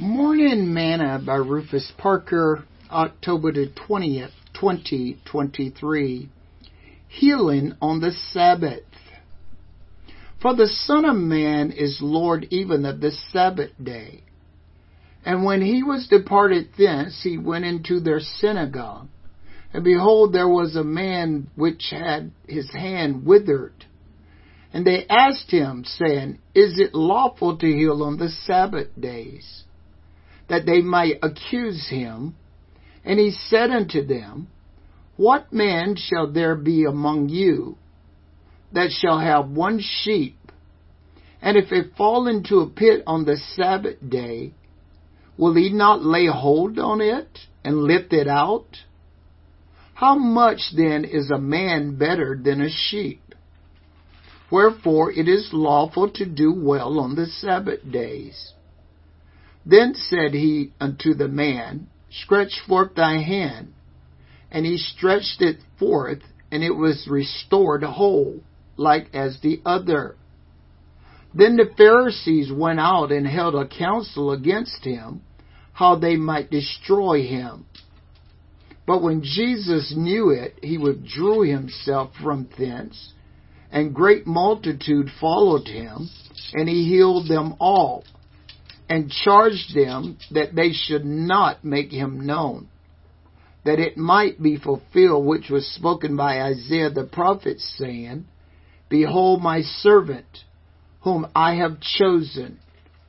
Morning Manna by Rufus Parker, October the 20th, 2023. Healing on the Sabbath. For the Son of Man is Lord even of the Sabbath day. And when he was departed thence, he went into their synagogue. And behold, there was a man which had his hand withered. And they asked him, saying, Is it lawful to heal on the Sabbath days? That they might accuse him. And he said unto them, What man shall there be among you that shall have one sheep, and if it fall into a pit on the Sabbath day, will he not lay hold on it and lift it out? How much then is a man better than a sheep? Wherefore it is lawful to do well on the Sabbath days. Then said he unto the man, Stretch forth thy hand. And he stretched it forth, and it was restored whole, like as the other. Then the Pharisees went out and held a council against him, how they might destroy him. But when Jesus knew it, he withdrew himself from thence, and great multitude followed him, and he healed them all, and charged them that they should not make him known, that it might be fulfilled which was spoken by Isaiah the prophet, saying, Behold my servant, whom I have chosen,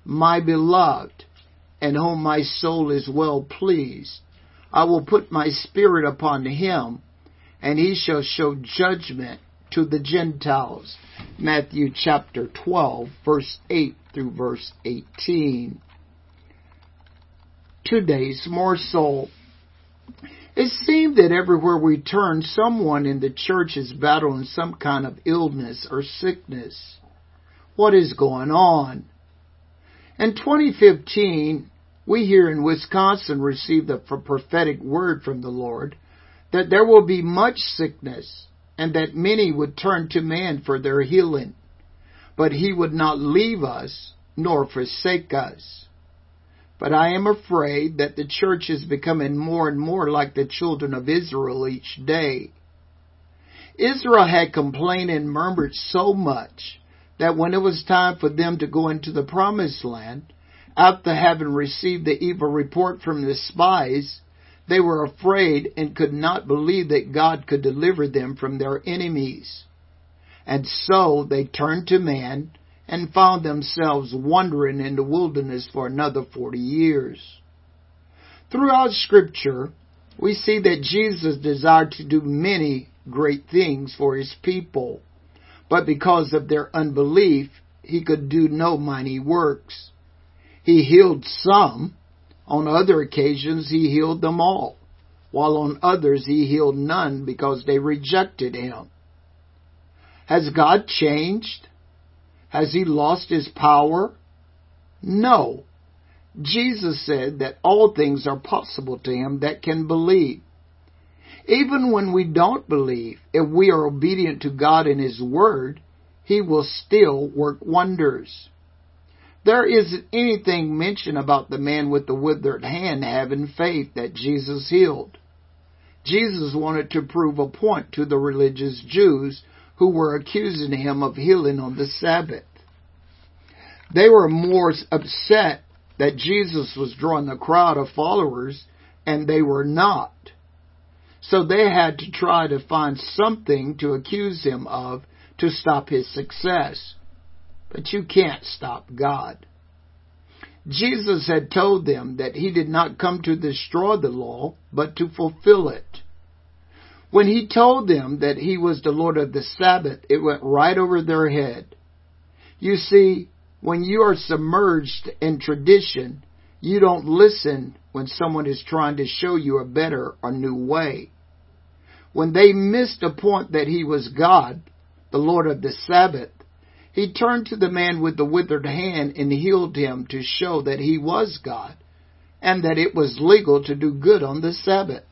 my beloved, and whom my soul is well pleased. I will put my spirit upon him, and he shall show judgment to the Gentiles. Matthew chapter 12, verse 8 through verse 18. Today's morsel. It seemed that everywhere we turned, someone in the church is battling some kind of illness or sickness. What is going on? In 2015, we here in Wisconsin received a prophetic word from the Lord that there will be much sickness and that many would turn to man for their healing. But he would not leave us nor forsake us. But I am afraid that the church is becoming more and more like the children of Israel each day. Israel had complained and murmured so much that when it was time for them to go into the promised land, after having received the evil report from the spies, they were afraid and could not believe that God could deliver them from their enemies. And so they turned to man and found themselves wandering in the wilderness for another forty years. Throughout scripture, we see that Jesus desired to do many great things for his people, but because of their unbelief, he could do no mighty works. He healed some. On other occasions, he healed them all, while on others he healed none because they rejected him. Has God changed? Has he lost his power? No. Jesus said that all things are possible to him that can believe. Even when we don't believe, if we are obedient to God and His Word, He will still work wonders. There isn't anything mentioned about the man with the withered hand having faith that Jesus healed. Jesus wanted to prove a point to the religious Jews who were accusing him of healing on the Sabbath. They were more upset that Jesus was drawing a crowd of followers and they were not. So they had to try to find something to accuse him of to stop his success. But you can't stop God. Jesus had told them that he did not come to destroy the law, but to fulfill it. When he told them that he was the Lord of the Sabbath, it went right over their head. You see, when you are submerged in tradition, you don't listen when someone is trying to show you a better or new way. When they missed the point that he was God, the Lord of the Sabbath, he turned to the man with the withered hand and healed him to show that he was God and that it was legal to do good on the Sabbath.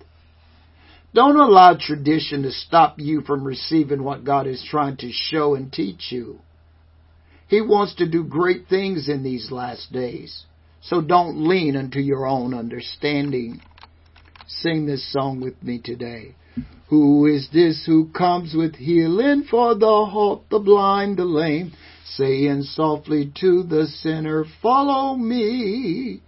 Don't allow tradition to stop you from receiving what God is trying to show and teach you. He wants to do great things in these last days. So don't lean unto your own understanding. Sing this song with me today. Who is this who comes with healing for the halt, the blind, the lame, saying softly to the sinner, follow me.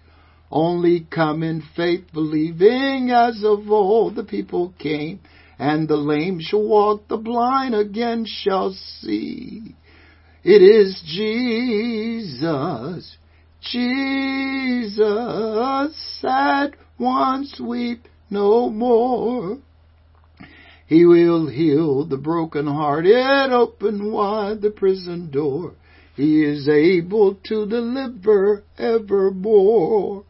Only come in faith, believing as of old the people came, and the lame shall walk, the blind again shall see. It is Jesus, Jesus, sad once weep no more. He will heal the broken hearted, open wide the prison door. He is able to deliver evermore.